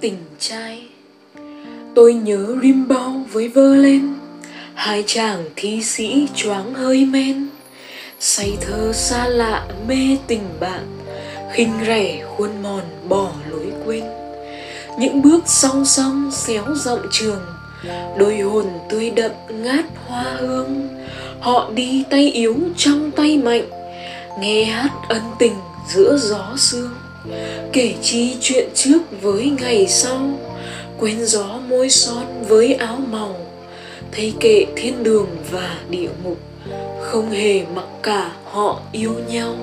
tình trai. Tôi nhớ rimbaud với vơ lên hai chàng thi sĩ choáng hơi men. Say thơ xa lạ mê tình bạn, khinh rẻ khuôn mòn bỏ lối quên. Những bước song song xéo rộng trường, đôi hồn tươi đậm ngát hoa hương. Họ đi tay yếu trong tay mạnh, nghe hát ân tình giữa gió sương kể chi chuyện trước với ngày sau quên gió môi son với áo màu. Thấy kệ thiên đường và địa ngục, không hề mặc cả họ yêu nhau.